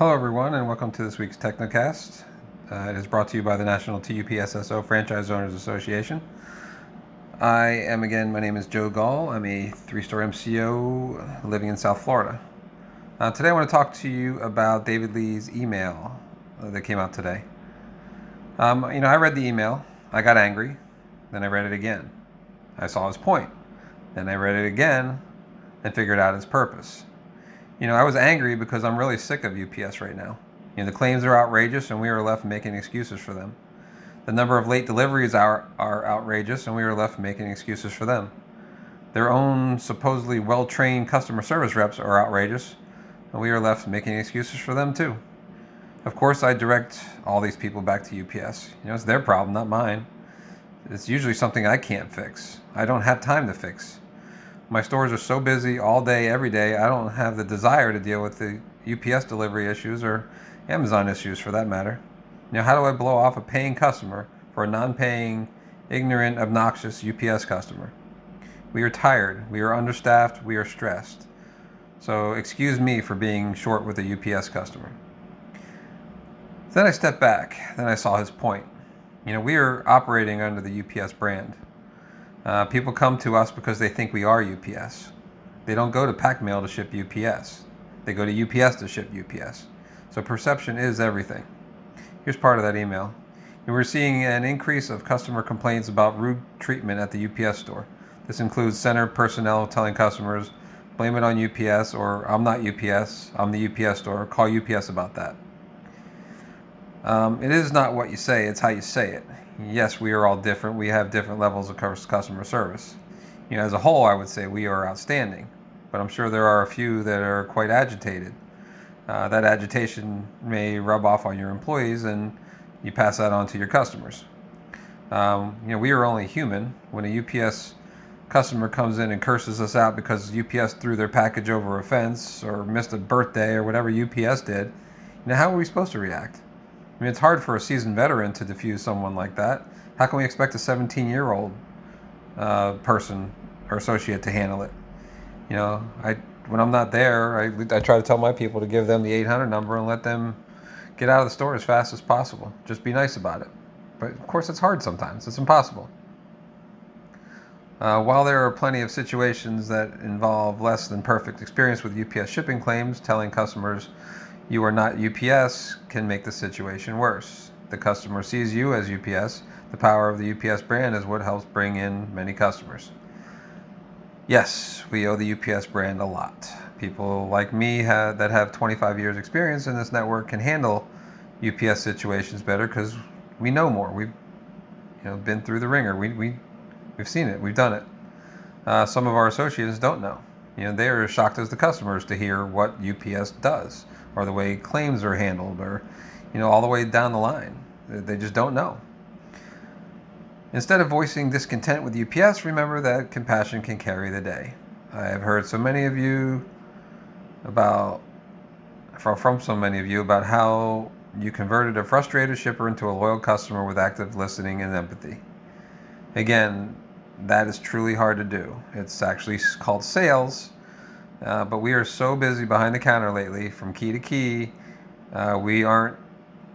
Hello, everyone, and welcome to this week's Technocast. Uh, it is brought to you by the National TUPSSO Franchise Owners Association. I am again, my name is Joe Gall. I'm a three star MCO living in South Florida. Uh, today, I want to talk to you about David Lee's email that came out today. Um, you know, I read the email, I got angry, then I read it again. I saw his point, then I read it again and figured out his purpose. You know, I was angry because I'm really sick of UPS right now. You know, the claims are outrageous and we are left making excuses for them. The number of late deliveries are, are outrageous and we are left making excuses for them. Their own supposedly well trained customer service reps are outrageous and we are left making excuses for them too. Of course, I direct all these people back to UPS. You know, it's their problem, not mine. It's usually something I can't fix. I don't have time to fix. My stores are so busy all day, every day, I don't have the desire to deal with the UPS delivery issues or Amazon issues for that matter. You know, how do I blow off a paying customer for a non paying, ignorant, obnoxious UPS customer? We are tired, we are understaffed, we are stressed. So, excuse me for being short with a UPS customer. Then I stepped back, then I saw his point. You know, we are operating under the UPS brand. Uh, people come to us because they think we are UPS. They don't go to Pak Mail to ship UPS. They go to UPS to ship UPS. So perception is everything. Here's part of that email. We're seeing an increase of customer complaints about rude treatment at the UPS store. This includes center personnel telling customers, blame it on UPS, or I'm not UPS, I'm the UPS store, call UPS about that. Um, it is not what you say, it's how you say it yes, we are all different. We have different levels of customer service. You know, as a whole, I would say we are outstanding, but I'm sure there are a few that are quite agitated. Uh, that agitation may rub off on your employees, and you pass that on to your customers. Um, you know, we are only human. When a UPS customer comes in and curses us out because UPS threw their package over a fence or missed a birthday or whatever UPS did, you know, how are we supposed to react? I mean, it's hard for a seasoned veteran to defuse someone like that. How can we expect a 17 year old uh, person or associate to handle it? You know, I when I'm not there, I, I try to tell my people to give them the 800 number and let them get out of the store as fast as possible. Just be nice about it. But of course, it's hard sometimes, it's impossible. Uh, while there are plenty of situations that involve less than perfect experience with UPS shipping claims, telling customers you are not UPS can make the situation worse. The customer sees you as UPS. The power of the UPS brand is what helps bring in many customers. Yes, we owe the UPS brand a lot. People like me have, that have 25 years experience in this network can handle UPS situations better because we know more. We've you know been through the ringer. We we we've seen it. We've done it. Uh, some of our associates don't know. You know they are as shocked as the customers to hear what UPS does or the way claims are handled or you know all the way down the line. They just don't know. Instead of voicing discontent with ups remember that compassion can carry the day. I have heard so many of you about from, from so many of you about how you converted a frustrated shipper into a loyal customer with active listening and empathy. Again that is truly hard to do. It's actually called sales uh, but we are so busy behind the counter lately, from key to key. Uh, we aren't.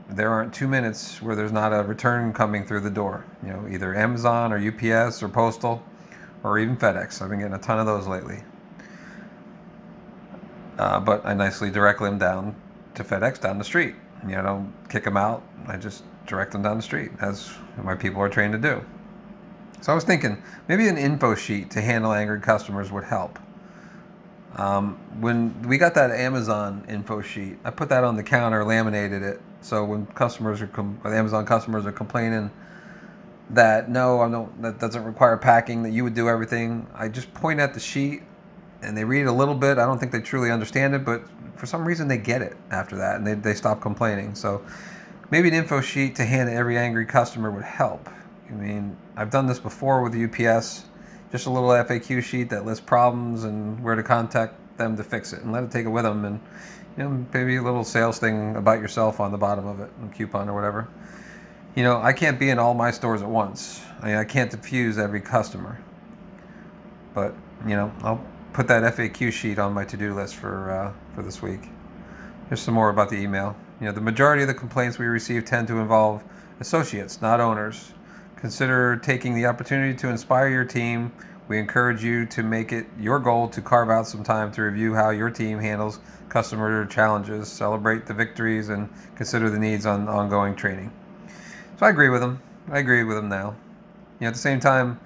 There aren't two minutes where there's not a return coming through the door. You know, either Amazon or UPS or Postal, or even FedEx. I've been getting a ton of those lately. Uh, but I nicely direct them down to FedEx down the street. You know, I don't kick them out. I just direct them down the street, as my people are trained to do. So I was thinking maybe an info sheet to handle angry customers would help. Um, when we got that Amazon info sheet, I put that on the counter, laminated it, so when customers are com- Amazon customers are complaining that no, I don't, that doesn't require packing, that you would do everything, I just point at the sheet and they read a little bit. I don't think they truly understand it, but for some reason they get it after that and they, they stop complaining. So maybe an info sheet to hand to every angry customer would help. I mean, I've done this before with UPS just a little FAQ sheet that lists problems and where to contact them to fix it, and let it take it with them, and you know maybe a little sales thing about yourself on the bottom of it, a coupon or whatever. You know, I can't be in all my stores at once. I, mean, I can't diffuse every customer, but you know, I'll put that FAQ sheet on my to-do list for uh, for this week. Here's some more about the email. You know, the majority of the complaints we receive tend to involve associates, not owners. Consider taking the opportunity to inspire your team. We encourage you to make it your goal to carve out some time to review how your team handles customer challenges, celebrate the victories, and consider the needs on ongoing training. So I agree with them. I agree with them now. You know, at the same time,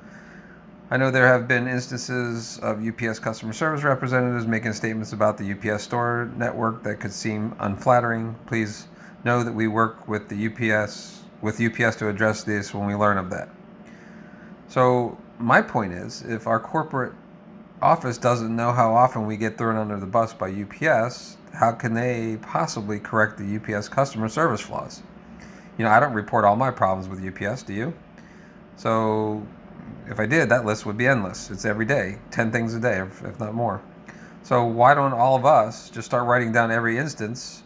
I know there have been instances of UPS customer service representatives making statements about the UPS store network that could seem unflattering. Please know that we work with the UPS with UPS to address this when we learn of that. So my point is, if our corporate office doesn't know how often we get thrown under the bus by UPS, how can they possibly correct the UPS customer service flaws? You know, I don't report all my problems with UPS, do you? So if I did, that list would be endless. It's every day, 10 things a day, if, not more. So why don't all of us just start writing down every instance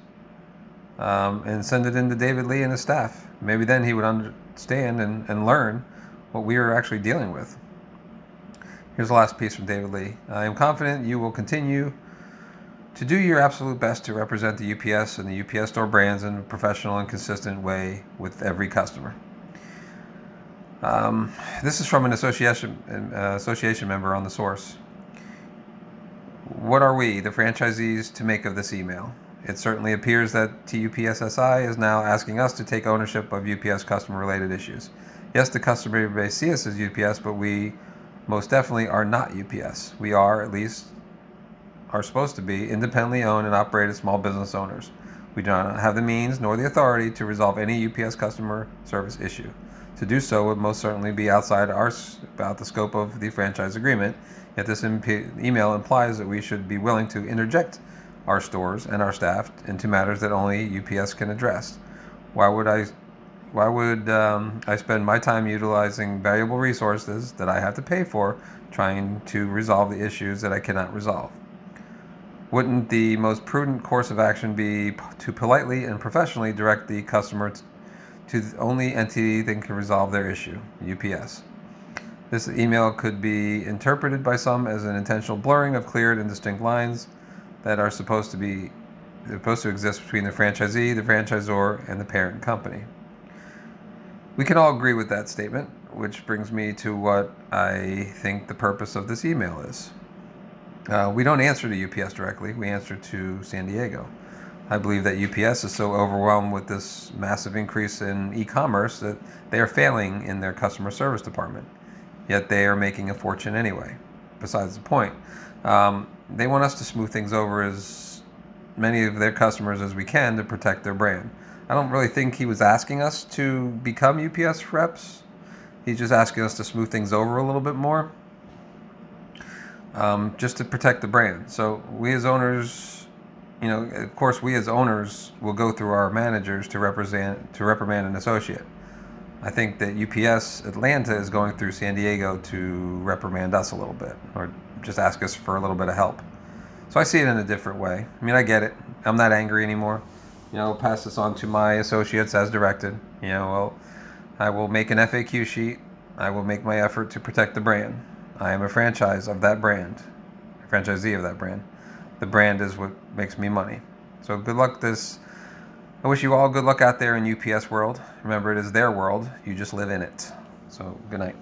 um, and send it in to David Lee and his staff? Maybe then he would understand and, and learn what we are actually dealing with. Here's the last piece from David Lee. I am confident you will continue to do your absolute best to represent the UPS and the UPS store brands in a professional and consistent way with every customer. Um, this is from an association uh, association member on the source. What are we, the franchisees, to make of this email? It certainly appears that TUPSSI is now asking us to take ownership of UPS customer related issues. Yes, the customer base see us as UPS, but we most definitely are not UPS. We are, at least, are supposed to be independently owned and operated small business owners. We do not have the means nor the authority to resolve any UPS customer service issue. To do so would most certainly be outside our about the scope of the franchise agreement. Yet this email implies that we should be willing to interject our stores and our staff into matters that only UPS can address. Why would I? Why would um, I spend my time utilizing valuable resources that I have to pay for trying to resolve the issues that I cannot resolve? Wouldn't the most prudent course of action be to politely and professionally direct the customer to the only entity that can resolve their issue, UPS. This email could be interpreted by some as an intentional blurring of clear and distinct lines that are supposed to be supposed to exist between the franchisee, the franchisor, and the parent company. We can all agree with that statement, which brings me to what I think the purpose of this email is. Uh, we don't answer to UPS directly, we answer to San Diego. I believe that UPS is so overwhelmed with this massive increase in e commerce that they are failing in their customer service department. Yet they are making a fortune anyway. Besides the point, um, they want us to smooth things over as many of their customers as we can to protect their brand. I don't really think he was asking us to become UPS reps. He's just asking us to smooth things over a little bit more, um, just to protect the brand. So we as owners you know, of course, we as owners will go through our managers to represent to reprimand an associate. I think that UPS Atlanta is going through San Diego to reprimand us a little bit, or just ask us for a little bit of help. So I see it in a different way. I mean, I get it. I'm not angry anymore. You know, I'll pass this on to my associates as directed. You know, well, I will make an FAQ sheet. I will make my effort to protect the brand. I am a franchise of that brand, a franchisee of that brand the brand is what makes me money. So good luck this. I wish you all good luck out there in UPS world. Remember, it is their world. You just live in it. So good night.